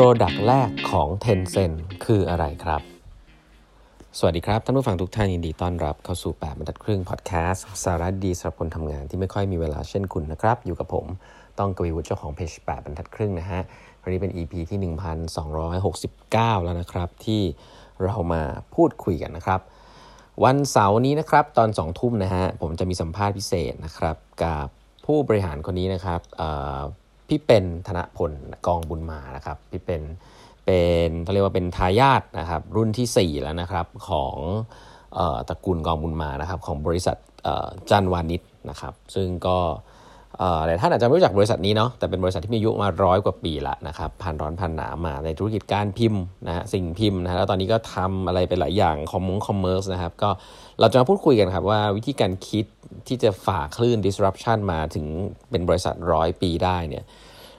Product แรกของ Tencent คืออะไรครับ สวัสดีครับ ท่านผู้ฟังทุกท่านยินดีต้อนรับเข้าสู่ 8บรรทัดครึ่งพอดแคสต์สาระดีสำหรับคนทำงานที่ไม่ค่อยมีเวลาเช่นคุณนะครับ อยู่กับผมต้องกวีวุฒิเจ้าของเพจ8บรรทัดครึ่งนะฮะวันนี้เป็น EP ที่ 1269 แล้วนะครับที่เรามาพูดคุยกันนะครับ วันเสาร์นี้นะครับตอน2ทุ่มนะฮะผมจะมีสัมภาษณ์พิเศษนะครับกับผู้บริหารคนนี้นะครับ พี่เป็นธนพลกองบุญมานะครับพี่เป็นเป็นเขาเรียกว่าเป็นทายาทนะครับรุ่นที่ 4 แล้วนะครับของตระกูลกองบุญมานะครับของบริษัทจันวาณิชย์นะครับซึ่งก็ หลายท่านอาจจะไม่รู้จักบริษัทนี้เนาะแต่เป็นบริษัทที่มีอายุมาร้อยกว่าปีละนะครับผ่านร้อนผ่านหนาวมาในธุรกิจการพิมพ์นะฮะสิ่งพิมพ์นะแล้วตอนนี้ก็ทำอะไรไปหลายอย่างคอมมง commerce นะครับก็เราจะมาพูดคุยกันครับว่าวิธีการคิดที่จะฝ่าคลื่น disruption มาถึงเป็นบริษัทร้อยปีได้เนี่ย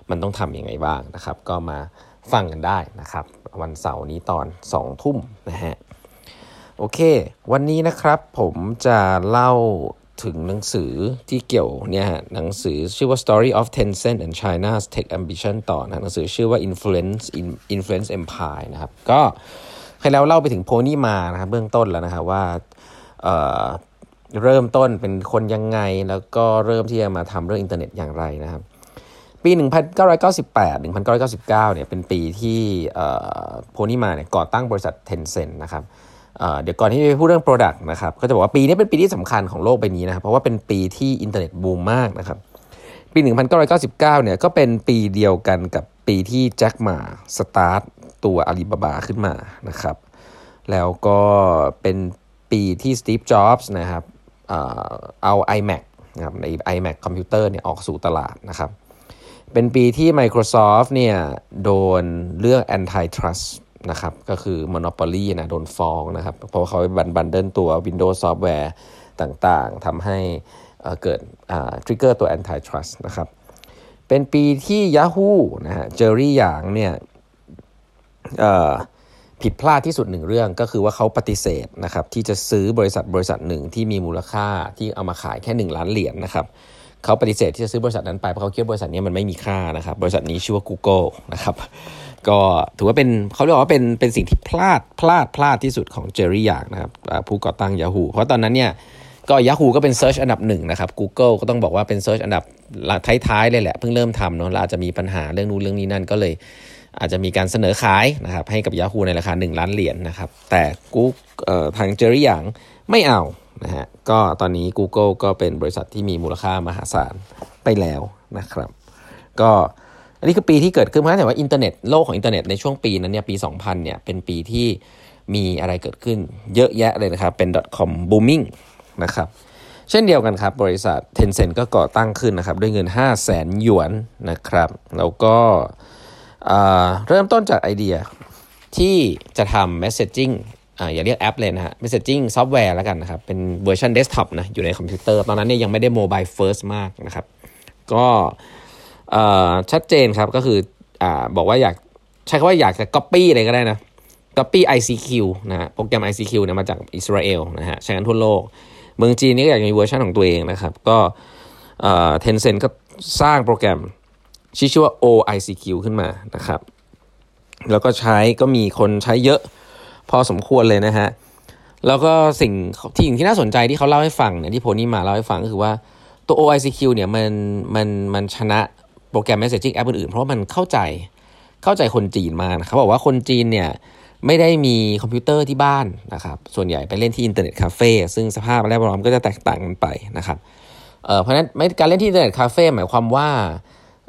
มันต้องทำยังไงบ้างนะครับ ก็มาฟังกันได้นะครับ วันเสาร์นี้ตอน2ทุ่มนะฮะโอเค วันนี้นะครับผมจะเล่า ถึงหนังสือที่เกี่ยวเนี่ยหนังสือชื่อว่า Story of Tencent and China's Tech Ambition ต่อนะหนังสือชื่อว่า Influence Influence Empire นะครับ ก็ใครแล้วเล่าไปถึง Pony Ma นะครับเบื้องต้นแล้วนะครับว่าเริ่มต้นเป็นคนยังไงแล้วก็เริ่มที่จะมาทำเรื่องอินเทอร์เน็ตอย่างไรนะครับ ปี 1998 1999 เนี่ยเป็นปีที่ Pony Ma เนี่ยก่อตั้งบริษัท Tencent นะครับ เดี๋ยวก่อนที่จะพูดเรื่อง Product นะครับก็จะบอกว่าปีนี้เป็นปีที่สำคัญของโลกใบนี้นะครับเพราะว่าเป็นปีที่อินเทอร์เน็ตบูมมากนะครับปี 1999 เนี่ยก็เป็นปีเดียวกันกับปีที่แจ็คหม่าสตาร์ตตัวอาลีบาบาขึ้นมานะครับแล้วก็เป็นปีที่สตีฟจ็อบส์นะครับเอา iMac นะครับใน iMac คอมพิวเตอร์เนี่ยออกสู่ตลาดนะครับเป็นปีที่ Microsoft เนี่ยโดนเรื่อง antitrust นะครับก็คือ Monopoly นะโดนฟ้องนะครับ เพราะเขา bun bundle ตัว Windows Software ต่างๆทำให้เกิด trigger ตัว Antitrust นะครับ เป็นปีที่ Yahoo นะฮะเจอรี่หยางเนี่ยผิดพลาดที่สุดหนึ่งเรื่องก็คือว่าเขาปฏิเสธนะครับที่จะซื้อบริษัทบริษัทหนึ่งที่มีมูลค่าที่เอามาขายแค่ 1 ล้านเหรียญนนะครับเขาปฏิเสธที่จะซื้อบริษัทนั้นไปเพราะเขาคิดบริษัทนี้มันไม่มีค่านะครับบริษัทนี้ชื่อว่า Google นะครับ ก็ถือว่าเป็นเขาเรียกว่าเป็นเป็นสิ่งที่พลาดพลาดพลาดที่สุดของเจอรี่อยากนะครับผู้ก่อตั้ง Yahoo เพราะตอนนั้นเนี่ยก็ Yahoo ก็เป็น search อันดับหนึ่งนะครับ Google ก็ต้องบอกว่าเป็น search อันดับท้ายๆเลยแหละ เพิ่งเริ่มทำเนาะเราอาจจะมีปัญหาเรื่องนู้นเรื่องนี้นั่นก็เลย อาจจะมีการเสนอขายนะครับให้กับ Yahoo ในราคา 1 ล้านเหรียญนนะครับแต่กูทางเจอรี่หยางไม่เอานะฮะก็ตอนนี้ Google ก็เป็นบริษัทที่มีมูลค่ามหาศาลไปแล้วนะครับ ก็ อันนี้คือปีที่เกิดขึ้นเพราะฉะนั้นว่าอินเทอร์เน็ตโลกของอินเทอร์เน็ตในช่วงปีนั้นเนี่ยปี 2000เนี่ยเป็นปีที่มีอะไรเกิดขึ้นเยอะแยะเลยนะครับเป็น .com booming นะครับเช่นเดียวกันครับ บริษัท Tencent ก็ก่อตั้งขึ้นนะครับด้วยเงิน 5 0 0แสนหยวนนะครับแล้วก็เริ่มต้นจากไอเดียที่จะทำ messaging อ่าอย่าเรียกแอปเลยนะฮะ messaging ซอฟต์แวร์แล้วกันนะครับ เป็นเวอร์ชันเดสก์ท็อปนะอยู่ในคอมพิวเตอร์ ตอนนั้นเนี่ยยังไม่ได้ mobile first มากนะครับ ก็ ชัดเจนครับก็คืออบอกว่าอยากใช้คำว่าอยากจะ copy อะไรก็ได้นะ copy ICQ นะฮะโปรแกรม ICQ เนี่ยมาจากอิสราเอลนะฮะใช้กันทั่วโลก เมืองจีนนี่ก็อยากมีเวอร์ชันของตัวเองนะครับ ก็ Tencent ก็สร้างโปรแกรมชื่อว่า OICQ ขึ้นมานะครับ แล้วก็ใช้ก็มีคนใช้เยอะพอสมควรเลยนะฮะแล้วก็สิ่งที่ที่น่าสนใจที่เขาเล่าให้ฟังเนี่ยที่ Pony Ma เล่าให้ฟังก็คือว่าตัว OICQ เนี่ยมันมันมันชนะ โปรแกรม messaging app อื่นๆ เพราะมันเข้าใจเข้าใจคนจีนมากเขาบอกว่าคนจีนเนี่ยไม่ได้มีคอมพิวเตอร์ที่บ้านนะครับส่วนใหญ่ไปเล่นที่อินเทอร์เน็ตคาเฟ่ซึ่งสภาพแวดล้อมก็จะแตกต่างกันไปนะครับเเพราะฉะนั้นการเล่นที่อินเทอร์เน็ตคาเฟ่หมายความว่า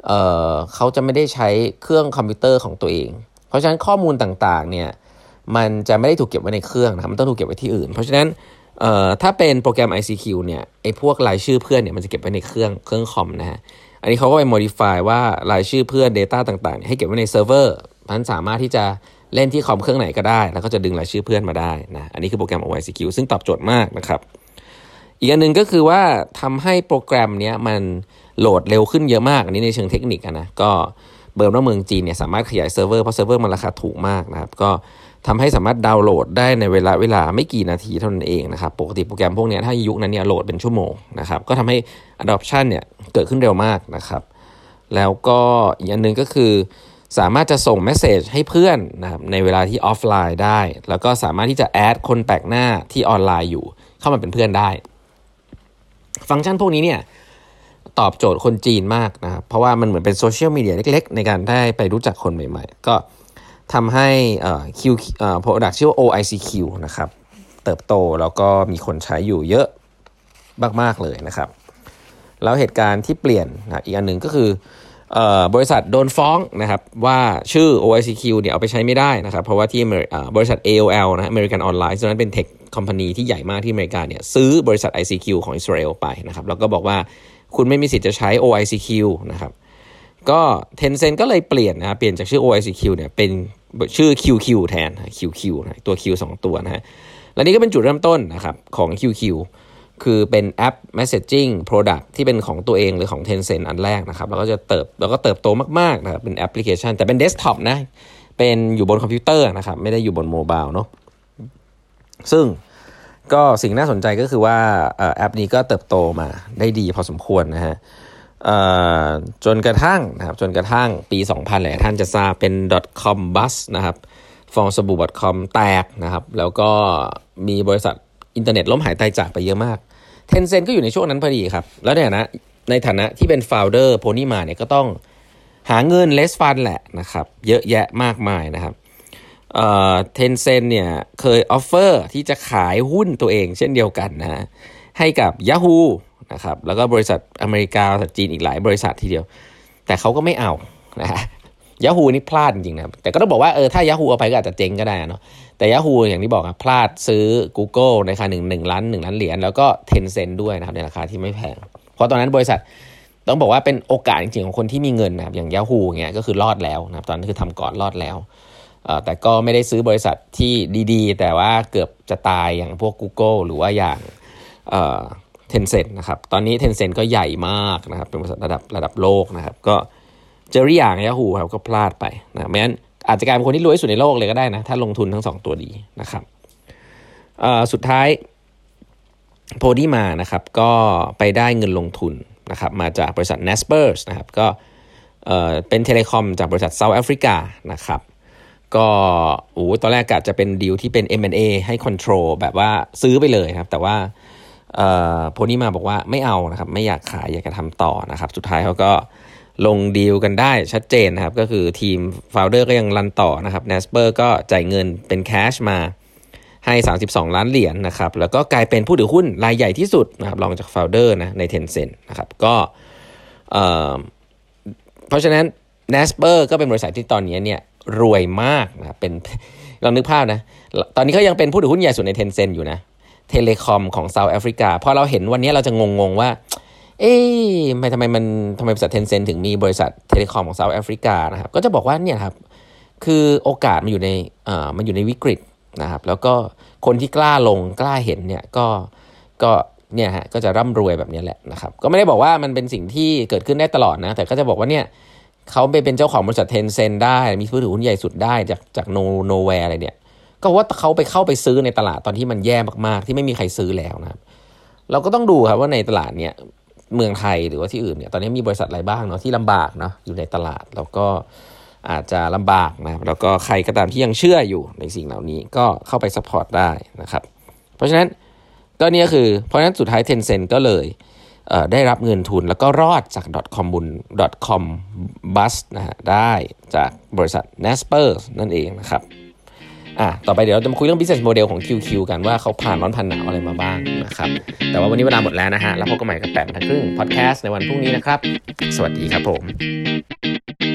เเขาจะไม่ได้ใช้เครื่องคอมพิวเตอร์ของตัวเอง เพราะฉะนั้นข้อมูลต่างๆเนี่ยมันจะไม่ได้ถูกเก็บไว้ในเครื่องนะมันต้องถูกเก็บไว้ที่อื่น เพราะฉะนั้นถ้าเป็นโปรแกรม ICQ เนี่ยไอ้พวกรายชื่อเพื่อนเนี่ยมันจะเก็บไว้ในเครื่องเครื่องคอมนะฮะ อันนี้เขาก็ไป modify ว่ารายชื่อเพื่อน Data ต่างๆ ให้เก็บไว้ในเซิร์ฟเวอร์มันสามารถที่จะเล่นที่คอมเครื่องไหนก็ได้ แล้วก็จะดึงรายชื่อเพื่อนมาได้นะ อันนี้คือโปรแกรม OICQ ซึ่งตอบโจทย์มากนะครับ อีกอันหนึ่งก็คือว่าทำให้โปรแกรมนี้มันโหลดเร็วขึ้นเยอะมาก อันนี้ในเชิงเทคนิคนะ ก็เผอิญว่าเมืองจีนเนี่ยสามารถขยายเซิร์ฟเวอร์เพราะเซิร์ฟเวอร์มันราคาถูกมากนะครับ ก็ ทำให้สามารถดาวน์โหลดได้ในเวลาเวลาไม่กี่นาทีเท่านั้นเองนะครับ ปกติโปรแกรมพวกนี้ถ้ายุคนั้นเนี่ยโหลดเป็นชั่วโมงนะครับ ก็ทำให้ adoption เนี่ยเกิดขึ้นเร็วมากนะครับ แล้วก็อีกอันหนึ่งก็คือสามารถจะส่ง message ให้เพื่อนนะครับในเวลาที่ออฟไลน์ได้ แล้วก็สามารถที่จะ add คนแปลกหน้าที่ออนไลน์อยู่เข้ามาเป็นเพื่อนได้ ฟังก์ชันพวกนี้เนี่ยตอบโจทย์คนจีนมากนะครับ เพราะว่ามันเหมือนเป็นโซเชียลมีเดียเล็กๆ ในการได้ไปรู้จักคนใหม่ๆ ก็ ทำให้คิวเอ่อ product ชื่อว่า OICQ นะครับ เติบโตแล้วก็มีคนใช้อยู่เยอะมาก ๆ เลยนะครับ แล้วเหตุการณ์ที่เปลี่ยนนะอีกอันหนึ่งก็คือบริษัทโดนฟ้องนะครับว่าชื่อ OICQ เนี่ยเอาไปใช้ไม่ได้นะครับ เพราะว่าที่บริษัท AOL นะ American Online ซึ่งนั้นเป็นเทคคอมพานีที่ใหญ่มากที่อเมริกาเนี่ยซื้อบริษัท ICQ ของอิสราเอลไปนะครับ แล้วก็บอกว่าคุณไม่มีสิทธิ์จะใช้ OICQ นะครับก็ Tencent ก็เลยเปลี่ยนนะเปลี่ยนจากชื่อ OICQ เนี่ยเป็น ชื่อ QQ แทน QQ นะตัว Q 2 ตัวนะฮะและนี่ก็เป็นจุดเริ่มต้นนะครับของ QQ คือเป็นแอป Messaging Product ที่เป็นของตัวเองหรือของ Tencent อันแรกนะครับ แล้วก็จะเติบแล้วก็เติบโตมากๆนะครับเป็นแอปพลิเคชัน แต่เป็นเดสก์ท็อปนะ เป็นอยู่บนคอมพิวเตอร์นะครับ ไม่ได้อยู่บน mobile เนาะซึ่งก็สิ่งน่าสนใจก็คือว่าแอปนี้ก็เติบโตมาได้ดีพอสมควรนะฮะ จนกระทั่งนะครับจนกระทั่งปี 2000แหละท่านจะทราบเป็น .com burst นะครับฟองสบู่ .com แตกนะครับ แล้วก็มีบริษัทอินเทอร์เน็ตล้มหายตายจากไปเยอะมาก Tencent ก็อยู่ในช่วงนั้นพอดีครับ แล้วเนี่ยนะในฐานะที่เป็น founder Pony Ma เนี่ยก็ต้องหาเงิน raise fund แหละนะครับ เยอะแยะมากมายนะครับเอ่อ Tencent เนี่ยเคย offer ที่จะขายหุ้นตัวเองเช่นเดียวกันนะให้กับ Yahoo นะครับแล้วก็บริษัทอเมริกาบริษัทจีนอีกหลายบริษัททีเดียว แต่เขาก็ไม่เอานะฮะ Yahoo นี่พลาดจริงๆนะแต่ก็ต้องบอกว่าเออถ้า Yahoo เอาไปก็อาจจะเจ๊งก็ได้เนาะแต่ Yahoo อย่างที่บอกครับพลาดซื้อ Google ในราคาหนึ่งหนึ่งล้านหนึ่งล้านเหรียญแล้วก็ Tencent ด้วยนะครับในราคาที่ไม่แพง เพราะตอนนั้นบริษัทต้องบอกว่าเป็นโอกาสจริงๆของคนที่มีเงินนะครับอย่าง Yahoo เงี้ยก็คือรอดแล้วนะครับตอนนั้นคือทำก่อนรอดแล้วแต่ก็ไม่ได้ซื้อบริษัทที่ดีๆ แต่ว่าเกือบจะตายอย่างพวก Google หรือว่าอย่าง เทนเซ็นนะครับตอนนี้ Tencent ก็ใหญ่มากนะครับเป็นบริษัทระดับระดับโลกนะครับก็เจอรี่อย่างยาฮูครับก็พลาดไปนะไม่งั้นอาจจะกลายเป็นคนที่รวยที่สุดในโลกเลยก็ได้นะถ้าลงทุนทั้งสองตัวดีนะครับสุดท้ายโพดีมานะครับก็ไปได้เงินลงทุนนะครับมาจากบริษัท n a s p e r s นะครับก็เป็น telecom จากบริษัท South Africa นะครับก็โอ้ตอนแรกกะจะเป็นดีลที่เป็น M&A ให้ control แบบว่าซื้อไปเลยครับแต่ว่า Pony Ma บอกว่าไม่เอานะครับไม่อยากขายอยากจะทำต่อนะครับสุดท้ายเขาก็ลงดีลกันได้ชัดเจนนะครับก็คือทีม founder ก็ยัง run ต่อนะครับ n a s p e r ก็จ่ายเงินเป็น cash มาให้ 32 ล้านเหรียญนนะครับแล้วก็กลายเป็นผู้ถือหุ้นรายใหญ่ที่สุดนะครับรองจาก founder นะใน Tencent นะครับก็เเพราะฉะนั้น n a s p e r ก็เป็นบริษัทที่ตอนนี้เนี่ยรวยมากนะเป็นลองนึกภาพนะตอนนี้เขายังเป็นผู้ถือหุ้นใหญ่สุดใน Tencent อยู่นะ telecom ของ South Africa พอเราเห็นวันนี้เราจะงงๆว่า เอ๊ะทำไมทำไมมันทำไมบริษัท Tencent ถึงมีบริษัท telecom ของ South Africa นะครับก็จะบอกว่าเนี่ยครับคือโอกาสมันอยู่ในอ่ามันอยู่ในวิกฤตนะครับแล้วก็คนที่กล้าลงกล้าเห็นเนี่ยก็ก็เนี่ยฮะก็จะร่ำรวยแบบนี้แหละนะครับก็ไม่ได้บอกว่ามันเป็นสิ่งที่เกิดขึ้นได้ตลอดนะแต่ก็จะบอกว่าเนี่ยเขาไปเป็นเจ้าของบริษัท Tencent ได้มีผู้ถือหุ้นใหญ่สุดได้จากจาก no nowhere อะไรเนี่ย ก็ว่าเขาไปเข้าไปซื้อในตลาดตอนที่มันแย่มากๆ ที่ไม่มีใครซื้อแล้วนะครับเราก็ต้องดูครับว่าในตลาดเนี่ยเมืองไทยหรือว่าที่อื่นเนี่ยตอนนี้มีบริษัทอะไรบ้างเนาะที่ลำบากเนาะอยู่ในตลาดแล้วก็อาจจะลำบากนะแล้วก็ใครก็ตามที่ยังเชื่ออยู่ในสิ่งเหล่านี้ก็เข้าไป support ได้นะครับ เพราะฉะนั้นก็นี่คือเพราะฉะนั้นสุดท้าย Tencent ก็เลยได้รับเงินทุนแล้วก็รอดจาก .com บุญ .com bus นะฮะได้จากบริษัท Nasper นั่นเองนะครับ อะต่อไปเดี๋ยวเราจะมาคุยเรื่อง business model ของ QQ กันว่าเขาผ่านร้อนผ่านหนาวอะไรมาบ้างนะครับ แต่ว่าวันนี้เวลาหมดแล้วนะฮะ แล้วพบกันใหม่กับแปดทันครึ่งพอดแคสต์ในวันพรุ่งนี้นะครับ สวัสดีครับผม